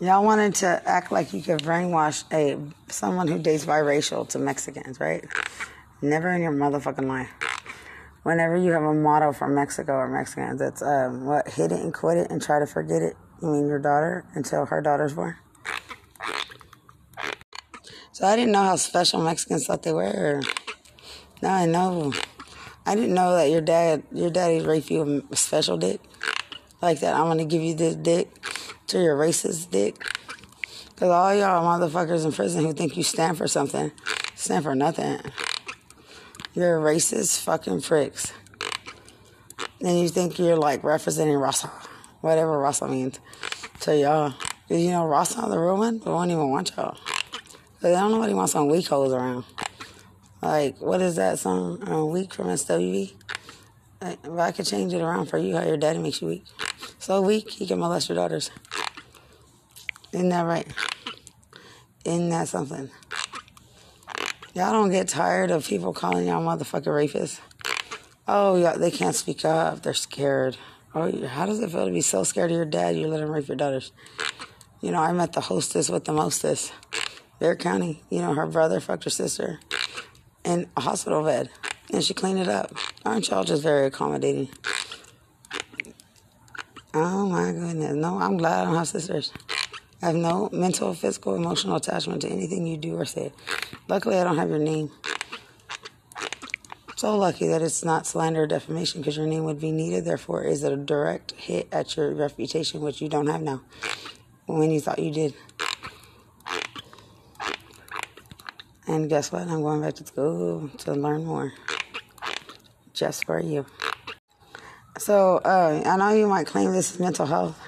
Y'all wanted to act like you could brainwash a someone who dates biracial to Mexicans, right? Never in your motherfucking life. Whenever you have a motto from Mexico or Mexicans, it's um, what hit it and quit it and try to forget it. You mean your daughter until her daughter's born? So I didn't know how special Mexicans thought they were. Now I know. I didn't know that your dad, your daddy raped you a special dick like that. I'm gonna give you this dick to your racist dick. Cause all y'all motherfuckers in prison who think you stand for something, stand for nothing. You're racist fucking pricks. And you think you're like representing Raza, whatever Raza means to y'all. You know Raza, the real one, they won't even want y'all. Cause I don't know what he wants some weak hoes around. Like, what is that song? Uh, weak from SWV? If I could change it around for you, how your daddy makes you weak. So weak, he can molest your daughters. Isn't that right? Isn't that something? Y'all don't get tired of people calling y'all motherfucking rapists. Oh, yeah, they can't speak up. They're scared. Oh, how does it feel to be so scared of your dad you let him rape your daughters? You know, I met the hostess with the mostess. Bexar County. You know, her brother fucked her sister in a hospital bed. And she cleaned it up. Aren't y'all just very accommodating? Oh my goodness. No, I'm glad I don't have sisters. I have no mental, physical, emotional attachment to anything you do or say. Luckily, I don't have your name. So lucky that it's not slander or defamation because your name would be needed. Therefore, is it a direct hit at your reputation, which you don't have now, when you thought you did. And guess what? I'm going back to school to learn more. Just for you. So uh, I know you might claim this is mental health.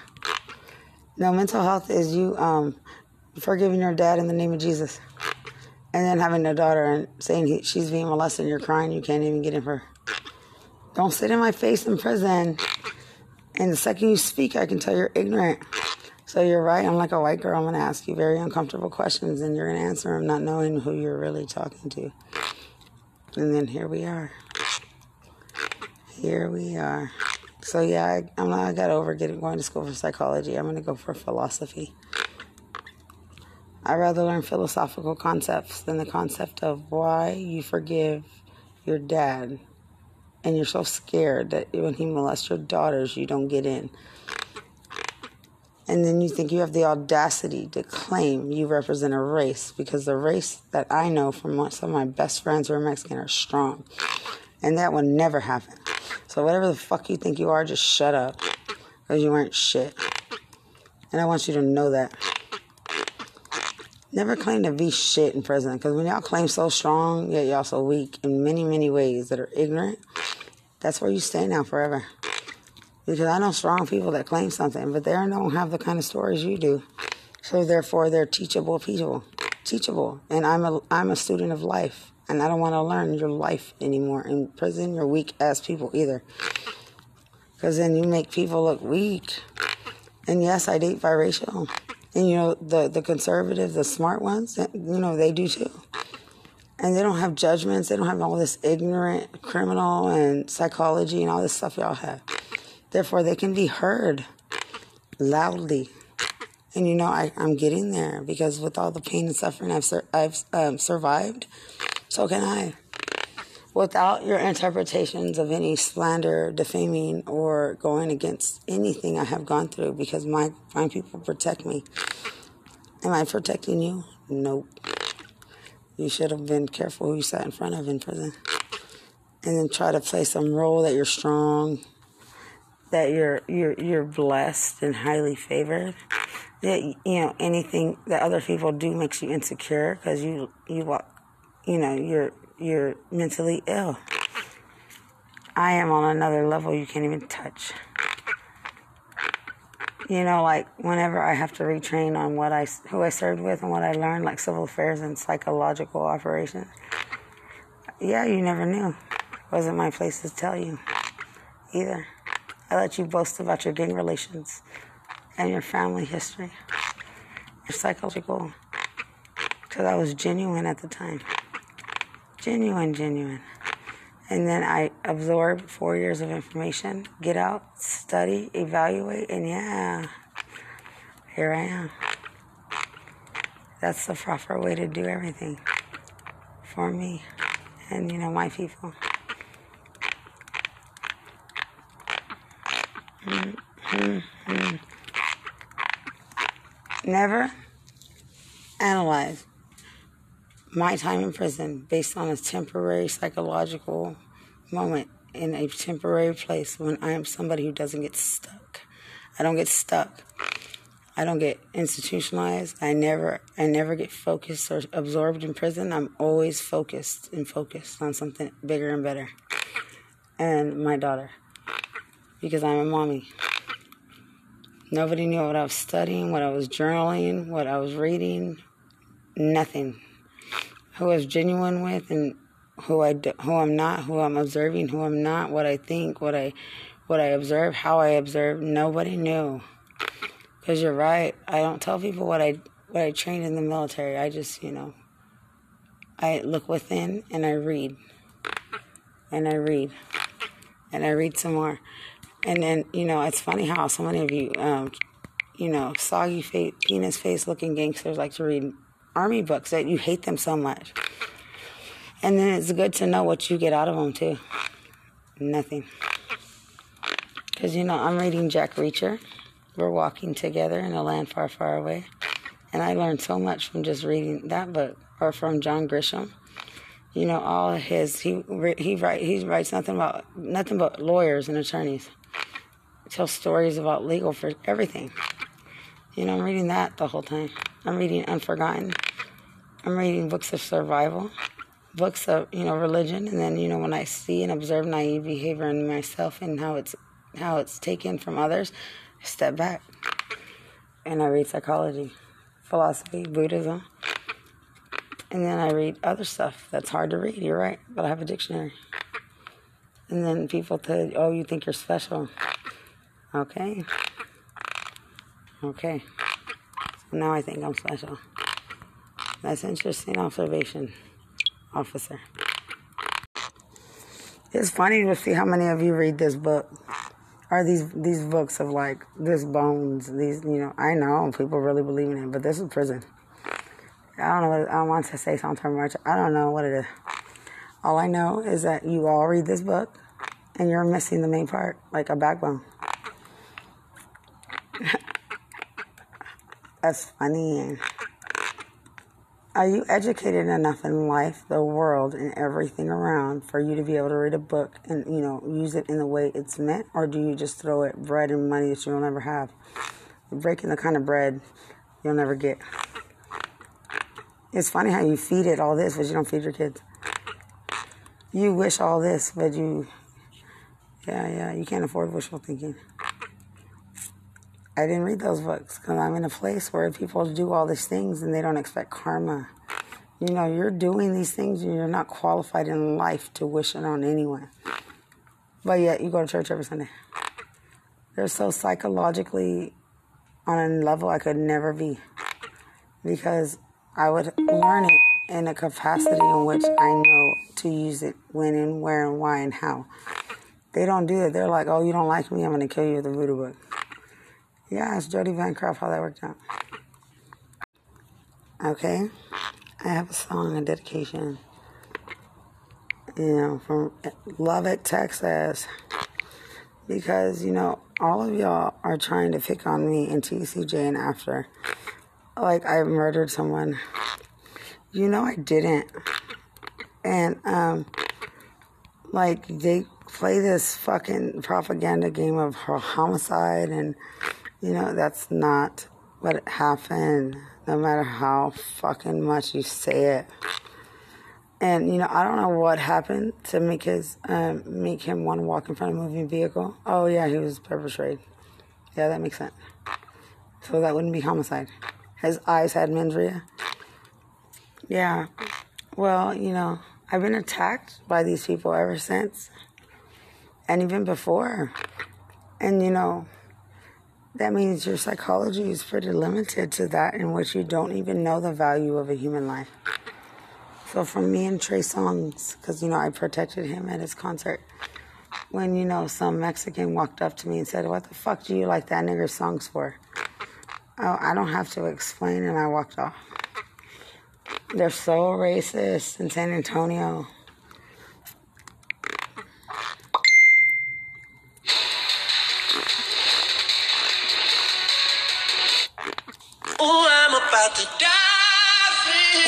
No, mental health is you um, forgiving your dad in the name of Jesus, and then having a daughter and saying he, she's being molested, and you're crying, you can't even get in her. Don't sit in my face in prison. And the second you speak, I can tell you're ignorant. So you're right. I'm like a white girl. I'm going to ask you very uncomfortable questions, and you're going to answer them not knowing who you're really talking to. And then here we are. Here we are. So yeah, I, I'm not, I got over getting going to school for psychology. I'm to go for philosophy. I'd rather learn philosophical concepts than the concept of why you forgive your dad and you're so scared that when he molests your daughters, you don't get in. And then you think you have the audacity to claim you represent a race because the race that I know from some of my best friends who are Mexican are strong. And that would never happen. So whatever the fuck you think you are, just shut up. Because you aren't shit. And I want you to know that. Never claim to be shit in prison. Because when y'all claim so strong, yet y'all so weak in many, many ways that are ignorant, that's where you stay now forever. Because I know strong people that claim something, but they don't have the kind of stories you do. So therefore, they're teachable people. Teachable. And I'm a, I'm a student of life. And I don't want to learn your life anymore. In prison, you're weak ass people either. Because then you make people look weak. And yes, I date biracial. And you know, the, the conservative, the smart ones, you know, they do too. And they don't have judgments. They don't have all this ignorant criminal and psychology and all this stuff y'all have. Therefore, they can be heard loudly. And you know, I, I'm getting there because with all the pain and suffering I've, sur- I've um, survived, so can I. Without your interpretations of any slander, defaming, or going against anything I have gone through, because my fine people protect me. Am I protecting you? Nope. You should have been careful who you sat in front of in prison. And then try to play some role that you're strong, that you're you're you're blessed and highly favored. That you know anything that other people do makes you insecure because you you walk you know, you're you're mentally ill. I am on another level you can't even touch. You know, like whenever I have to retrain on what I who I served with and what I learned, like civil affairs and psychological operations. Yeah, you never knew. It Wasn't my place to tell you either. I let you boast about your gang relations and your family history, your psychological, because I was genuine at the time. Genuine, genuine. And then I absorb four years of information, get out, study, evaluate, and yeah, here I am. That's the proper way to do everything for me and, you know, my people. Mm-hmm. Never analyze my time in prison based on a temporary psychological moment in a temporary place when I am somebody who doesn't get stuck. I don't get stuck. I don't get institutionalized. I never I never get focused or absorbed in prison. I'm always focused and focused on something bigger and better. And my daughter. Because I'm a mommy. Nobody knew what I was studying, what I was journaling, what I was reading. Nothing. Who I was genuine with and who I who I'm not, who I'm observing, who I'm not, what I think, what I what I observe, how I observe. Nobody knew. Cause you're right. I don't tell people what I what I trained in the military. I just you know. I look within and I read, and I read, and I read some more. And then, you know, it's funny how so many of you, um, you know, soggy face, penis face looking gangsters like to read army books that you hate them so much. And then it's good to know what you get out of them too. Nothing. Because, you know, I'm reading Jack Reacher. We're walking together in a land far, far away. And I learned so much from just reading that book or from John Grisham. You know, all his, he, he, write, he writes nothing about, nothing but lawyers and attorneys tell stories about legal for everything. You know, I'm reading that the whole time. I'm reading Unforgotten. I'm reading books of survival, books of you know religion, and then you know when I see and observe naive behavior in myself and how it's how it's taken from others, I step back and I read psychology, philosophy, Buddhism, and then I read other stuff that's hard to read. You're right, but I have a dictionary. And then people tell, "Oh, you think you're special." Okay. Okay. So now I think I'm special. That's interesting observation, officer. It's funny to see how many of you read this book. Are these these books of like this bones? These you know I know people really believe in it, but this is prison. I don't know. What, I want to say something much. I don't know what it is. All I know is that you all read this book, and you're missing the main part, like a backbone. That's funny. Are you educated enough in life, the world, and everything around for you to be able to read a book and, you know, use it in the way it's meant? Or do you just throw it bread and money that you'll never have? You're breaking the kind of bread you'll never get. It's funny how you feed it all this, but you don't feed your kids. You wish all this, but you, yeah, yeah, you can't afford wishful thinking. I didn't read those books because I'm in a place where people do all these things and they don't expect karma. You know, you're doing these things and you're not qualified in life to wish it on anyone. But yet you go to church every Sunday. They're so psychologically on a level I could never be because I would learn it in a capacity in which I know to use it when and where and why and how. They don't do it. They're like, oh, you don't like me? I'm going to kill you with a voodoo book. Yeah, it's Jody Van Bancroft how that worked out. Okay, I have a song, and a dedication. You know, from Love Lubbock, Texas. Because, you know, all of y'all are trying to pick on me in TCJ and after. Like I murdered someone. You know I didn't. And, um, like they play this fucking propaganda game of homicide and you know, that's not what happened, no matter how fucking much you say it. And, you know, I don't know what happened to make his, um, make him want to walk in front of a moving vehicle. Oh, yeah, he was perpetrated. Yeah, that makes sense. So that wouldn't be homicide. His eyes had mens Yeah. Well, you know, I've been attacked by these people ever since. And even before. And, you know, that means your psychology is pretty limited to that in which you don't even know the value of a human life. So for me and Trey Songz, because you know I protected him at his concert, when you know some Mexican walked up to me and said, "What the fuck do you like that nigger's songs for?" Oh, I don't have to explain, and I walked off. They're so racist in San Antonio.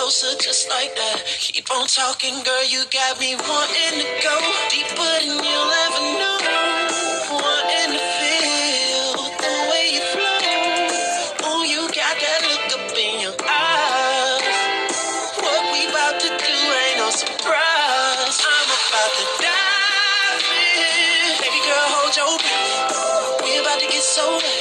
closer just like that. Keep on talking, girl, you got me wanting to go deeper than you'll ever know. Wanting to feel the way you flow. Oh, you got that look up in your eyes. What we about to do ain't no surprise. I'm about to dive in. Baby girl, hold your breath. We about to get so wet.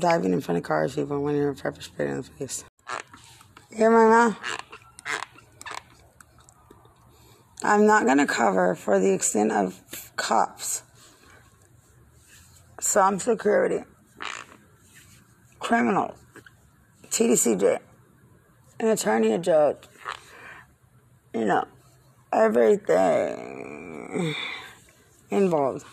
diving in front of cars even when you're pepper sprayed in the face. You hear my mouth? I'm not going to cover for the extent of cops, some security, criminal, TDCJ, an attorney, a judge, you know, everything involved.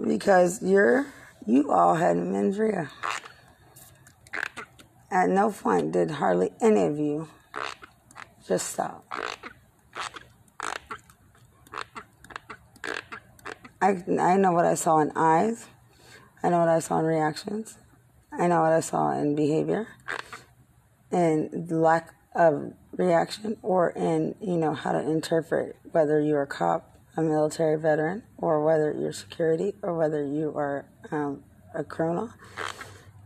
Because you're you all had mens rea. At no point did hardly any of you just stop. I, I know what I saw in eyes. I know what I saw in reactions. I know what I saw in behavior and lack of reaction or in, you know, how to interpret whether you're a cop a military veteran, or whether you're security or whether you are um, a criminal.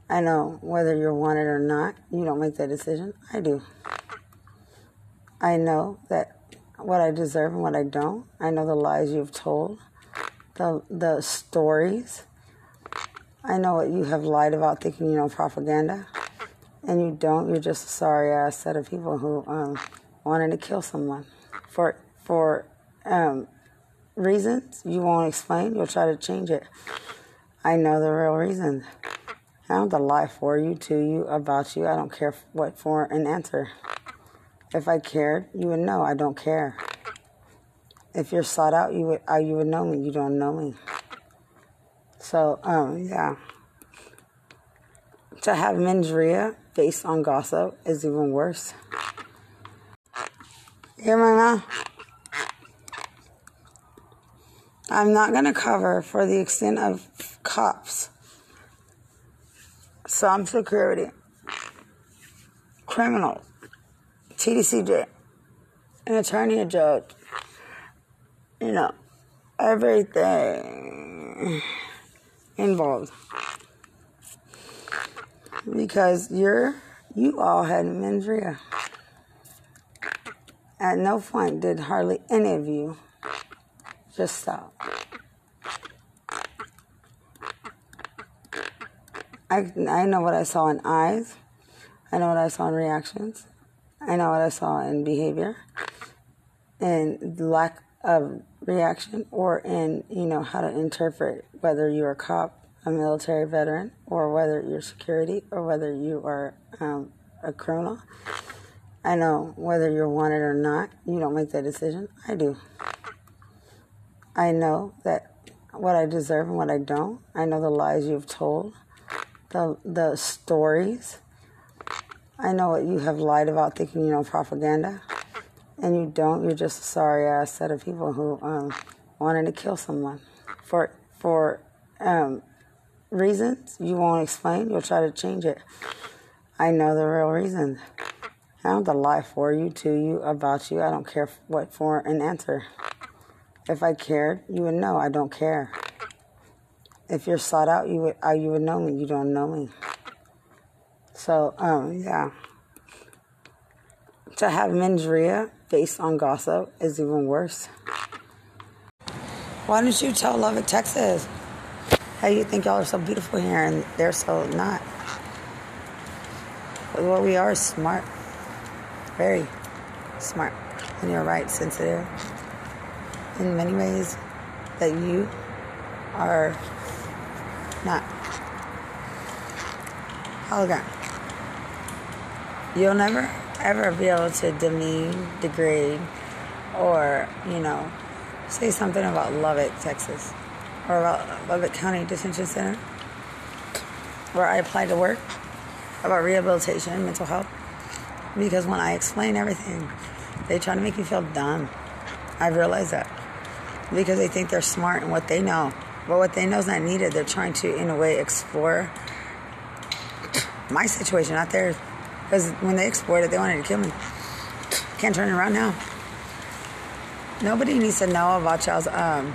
I know whether you're wanted or not. You don't make that decision. I do. I know that what I deserve and what I don't. I know the lies you've told, the the stories. I know what you have lied about, thinking you know propaganda, and you don't. You're just a sorry ass set of people who um, wanted to kill someone for for um, reasons you won't explain. You'll try to change it. I know the real reason. I don't have to lie for you, to you, about you. I don't care what for an answer. If I cared, you would know I don't care. If you're sought out, you would uh, you would know me. You don't know me. So um, yeah. To have mens based on gossip is even worse. Hear my mouth? I'm not going to cover for the extent of cops, some security, criminals, TDCJ, an attorney, a judge, you know, everything involved. Because you're, you all had mens rea. At no point did hardly any of you just stop. I, I know what I saw in eyes. I know what I saw in reactions. I know what I saw in behavior and lack of reaction or in, you know, how to interpret whether you're a cop, a military veteran, or whether you're security or whether you are um, a criminal. I know whether you're wanted or not. You don't make that decision. I do. I know that what I deserve and what I don't. I know the lies you've told, the the stories. I know what you have lied about, thinking you know propaganda, and you don't. You're just a sorry ass set of people who um, wanted to kill someone for for um, reasons you won't explain. You'll try to change it. I know the real reason. I don't have to lie for you, to you, about you. I don't care what for an answer. If I cared, you would know I don't care. If you're sought out, you would uh, you would know me. You don't know me. So um, yeah. To have mens based on gossip is even worse. Why don't you tell Lubbock, Texas, how you think y'all are so beautiful here and they're so not? What we are smart, very smart, and you're right, sensitive in many ways that you are not. Hologram. You'll never ever be able to demean, degrade, or, you know, say something about Lubbock, Texas, or about Lubbock County Detention Center, where I applied to work, about rehabilitation, and mental health, because when I explain everything, they try to make you feel dumb. I realize that because they think they're smart and what they know. But what they know is not needed. They're trying to, in a way, explore my situation, not theirs. Because when they explored it, they wanted to kill me. Can't turn around now. Nobody needs to know about y'all's um,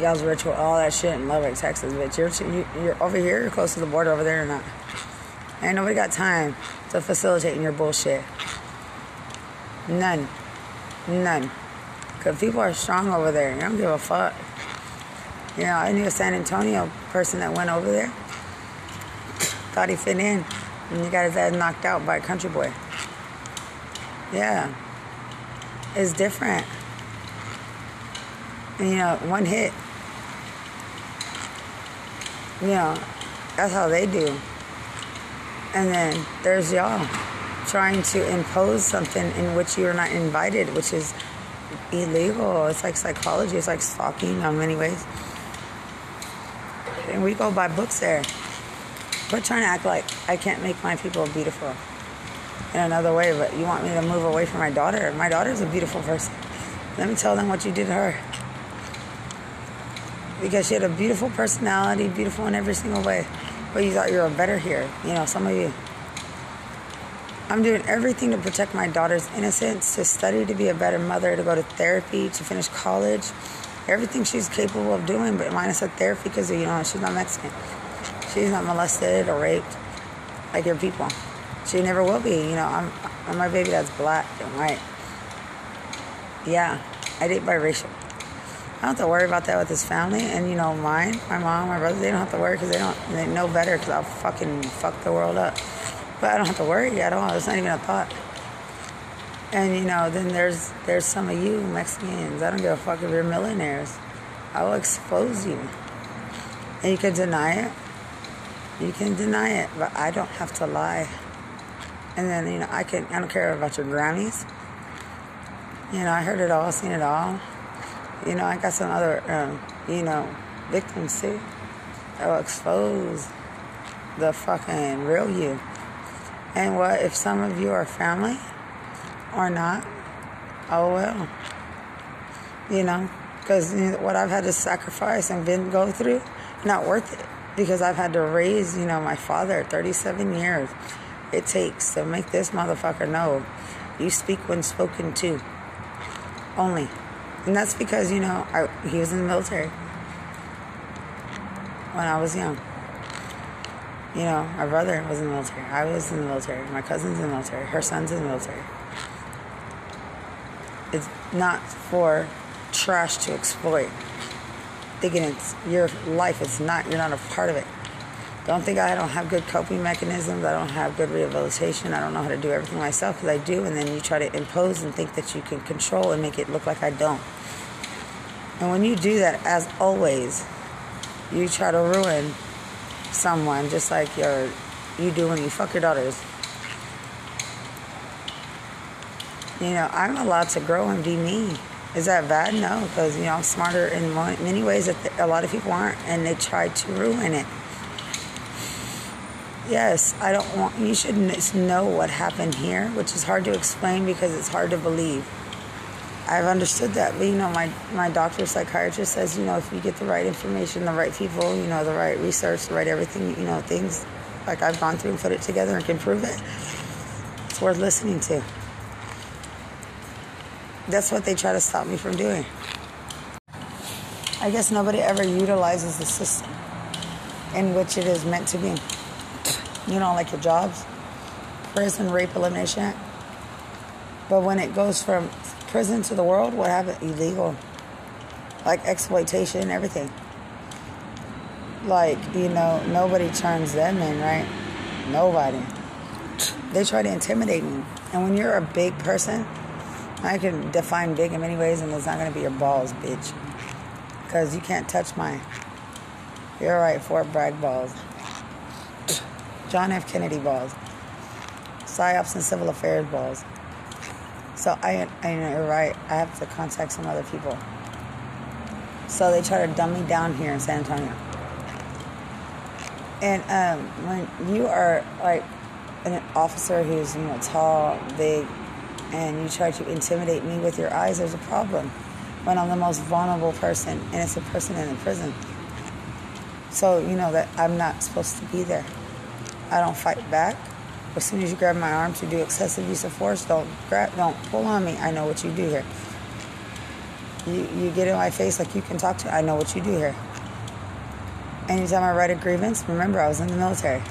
y'all's ritual, all that shit in Lubbock, Texas. But you're you, you're over here, you're close to the border over there or not. Ain't nobody got time to facilitate in your bullshit. None. None. Because people are strong over there. You don't give a fuck. You know, I knew a San Antonio person that went over there. Thought he fit in. And he got his ass knocked out by a country boy. Yeah. It's different. And, you know, one hit. You know, that's how they do. And then there's y'all trying to impose something in which you're not invited, which is illegal. It's like psychology. It's like stalking in many ways. And we go buy books there. Quit trying to act like I can't make my people beautiful in another way, but you want me to move away from my daughter. My daughter's a beautiful person. Let me tell them what you did to her. Because she had a beautiful personality, beautiful in every single way. But you thought you were better here. You know, some of you. I'm doing everything to protect my daughter's innocence, to study to be a better mother, to go to therapy, to finish college. Everything she's capable of doing, but minus a therapy because, you know, she's not Mexican. She's not molested or raped like your people. She never will be. You know, I'm, I'm my baby that's black and white. Yeah, I date biracial. I don't have to worry about that with his family, and you know, mine, my mom, my brother, they don't have to worry because they don't, they know better because I'll fucking fuck the world up. But I don't have to worry at all. It's not even a thought. And you know, then there's there's some of you Mexicans. I don't give a fuck if you're millionaires. I will expose you, and you can deny it. You can deny it, but I don't have to lie. And then, you know, I can, I don't care about your Grammys. You know, I heard it all, seen it all. You know, I got some other, um, you know, victims too. That will expose the fucking real you. And what if some of you are family or not? Oh well. You know, because what I've had to sacrifice and been go through, not worth it. Because I've had to raise, you know, my father 37 years it takes to make this motherfucker know you speak when spoken to. Only. And that's because, you know, I, he was in the military when I was young. You know, my brother was in the military. I was in the military. My cousin's in the military. Her son's in the military. Not for trash to exploit. Thinking it's your life. It's not. You're not a part of it. Don't think I don't have good coping mechanisms. I don't have good rehabilitation. I don't know how to do everything myself because I do. And then you try to impose and think that you can control and make it look like I don't. And when you do that, as always, you try to ruin someone just like your you do when you fuck your daughters. You know, I'm allowed to grow and be me. Is that bad? No, because you know I'm smarter in many ways that a lot of people aren't, and they try to ruin it. Yes, I don't want you should know what happened here, which is hard to explain because it's hard to believe. I've understood that, but you know, my my doctor, psychiatrist says, you know, if you get the right information, the right people, you know, the right research, the right everything, you know, things like I've gone through and put it together and can prove it. It's worth listening to. That's what they try to stop me from doing. I guess nobody ever utilizes the system in which it is meant to be. You know, like your jobs, prison, rape, elimination. But when it goes from prison to the world, what happened? Illegal. Like exploitation, and everything. Like, you know, nobody turns them in, right? Nobody. They try to intimidate me. And when you're a big person, I can define big in many ways, and it's not to be your balls, bitch. Because you can't touch mine. You're right, Fort Bragg balls. John F. Kennedy balls. PSYOPs and civil affairs balls. So I, I know you're right. I have to contact some other people. So they try to dumb me down here in San Antonio. And um, when you are like an officer who's you know tall, big, and you try to intimidate me with your eyes, there's a problem. When I'm the most vulnerable person, and it's a person in a prison. So you know that I'm not supposed to be there. I don't fight back. As soon as you grab my arm you do excessive use of force, don't grab, don't pull on me. I know what you do here. You, you get in my face like you can talk to. I know what you do here. Anytime I write a grievance, remember I was in the military.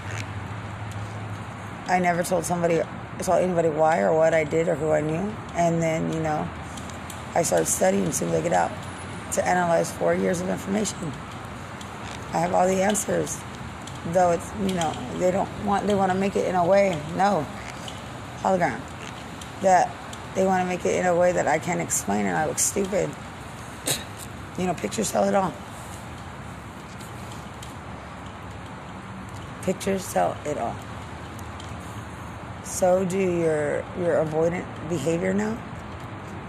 I never told somebody, told anybody why or what I did or who I knew, and then you know, I started studying as soon as I get out to analyze four years of information. I have all the answers though it's you know they don't want they want to make it in a way no hologram that they want to make it in a way that I can't explain and I look stupid. You know, pictures tell it all. Pictures tell it all. So do your your avoidant behavior now,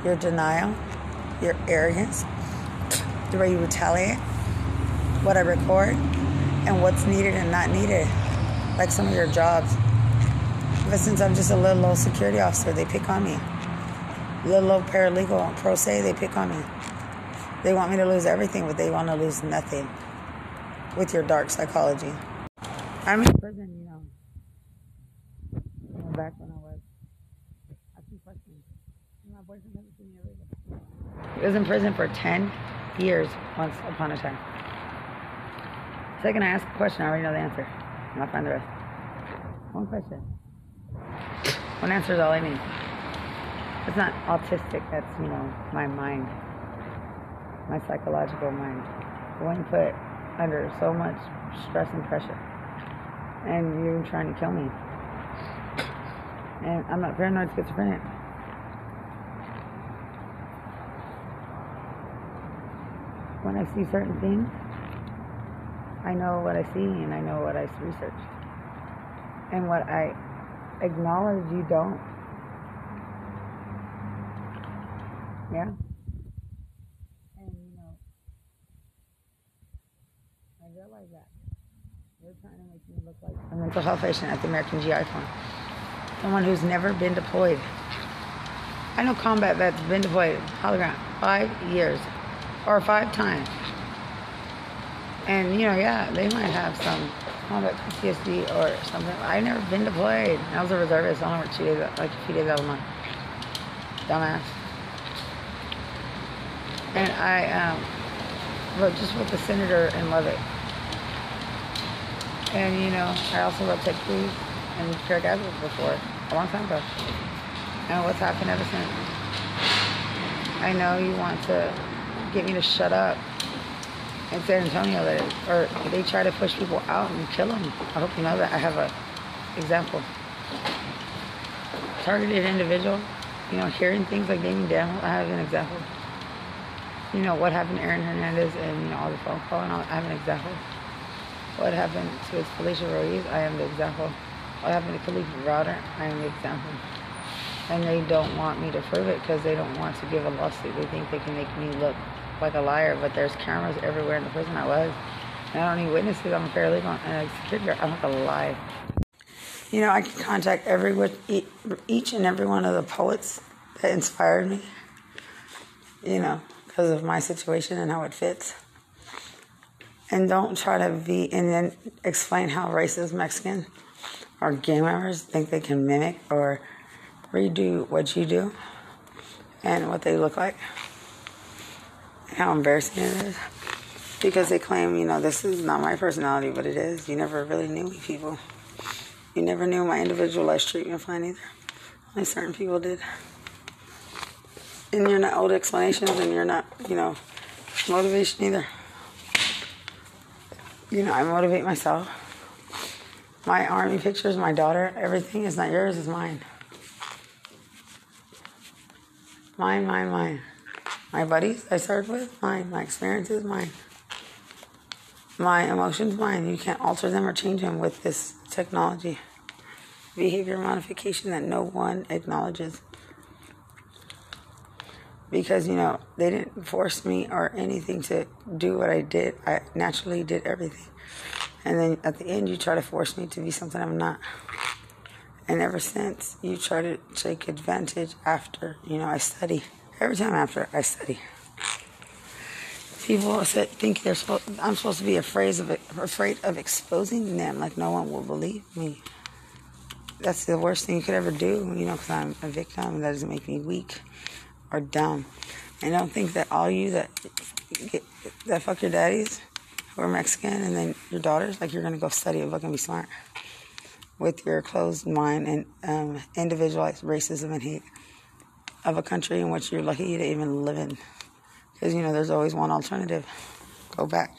your denial, your arrogance, the way you retaliate, what I record, and what's needed and not needed. like some of your jobs. But since I'm just a little old security officer, they pick on me. Little old paralegal, pro se, they pick on me. They want me to lose everything, but they want to lose nothing with your dark psychology. I'm in prison, you know. Back when I was. I keep questions. My boyfriend hasn't seen me ever. He was in prison for 10 years once upon a time. Second I ask a question, I already know the answer. And I'll find the rest. One question. One answer is all I need. It's not autistic, that's, you know, my mind. My psychological mind. One put under so much stress and pressure. And you're trying to kill me. And I'm not paranoid schizophrenic. When I see certain things, I know what I see and I know what I research. And what I acknowledge, you don't. Yeah? And, you know, I realize that. They're trying to make me look like a mental health patient at the American GI Fund. Someone who's never been deployed. I know combat vets been deployed, hologram, five years or five times. And you know, yeah, they might have some combat PTSD or something. I never been deployed. I was a reservist. I only worked two days, like a few days out of month. Dumbass. And I um, wrote just with the senator in Lubbock. And you know, I also wrote Ted Cruz and Craig Adams before, a long time ago. And what's happened ever since? I know you want to get me to shut up in San Antonio that or they try to push people out and kill them. I hope you know that. I have a example. Targeted individual, you know, hearing things like Damien Daniel, I have an example. You know, what happened to Aaron Hernandez and, you know, all the phone call and all, I have an example. What happened to Felicia Ruiz, I am the example. What happened to Kalief Browder, I am the example. And they don't want me to prove it because they don't want to give a lawsuit. They think they can make me look like a liar, but there's cameras everywhere in the prison I was. And I don't need witnesses. I'm a paralegal and a security guard. I don't have to lie. You know, I can contact every each and every one of the poets that inspired me. You know, because of my situation and how it fits. And don't try to be and then explain how racist Mexican or gang members think they can mimic or redo what you do and what they look like how embarrassing it is because they claim, you know, this is not my personality, but it is. You never really knew me, people. You never knew my individualized treatment plan either. Only certain people did. And you're not old explanations, and you're not, you know, motivation either. You know, I motivate myself. My army pictures, my daughter, everything is not yours, it's mine. Mine, mine, mine. My buddies I served with, mine. My experiences, mine. My emotions, mine. You can't alter them or change them with this technology. Behavior modification that no one acknowledges. Because, you know, they didn't force me or anything to do what I did. I naturally did everything. And then at the end, you try to force me to be something I'm not. And ever since, you try to take advantage after, you know, I study every time after I study. People said, think they're supposed, I'm supposed to be afraid of afraid of exposing them, like no one will believe me. That's the worst thing you could ever do, you know, because I'm a victim, and that doesn't make me weak or dumb. And don't think that all you that get, that fuck your daddies who are Mexican and then your daughters, like you're gonna go study and fucking be smart with your closed mind and um, individualized racism and hate of a country in which you're lucky to even live in. Because, you know, there's always one alternative. Go back.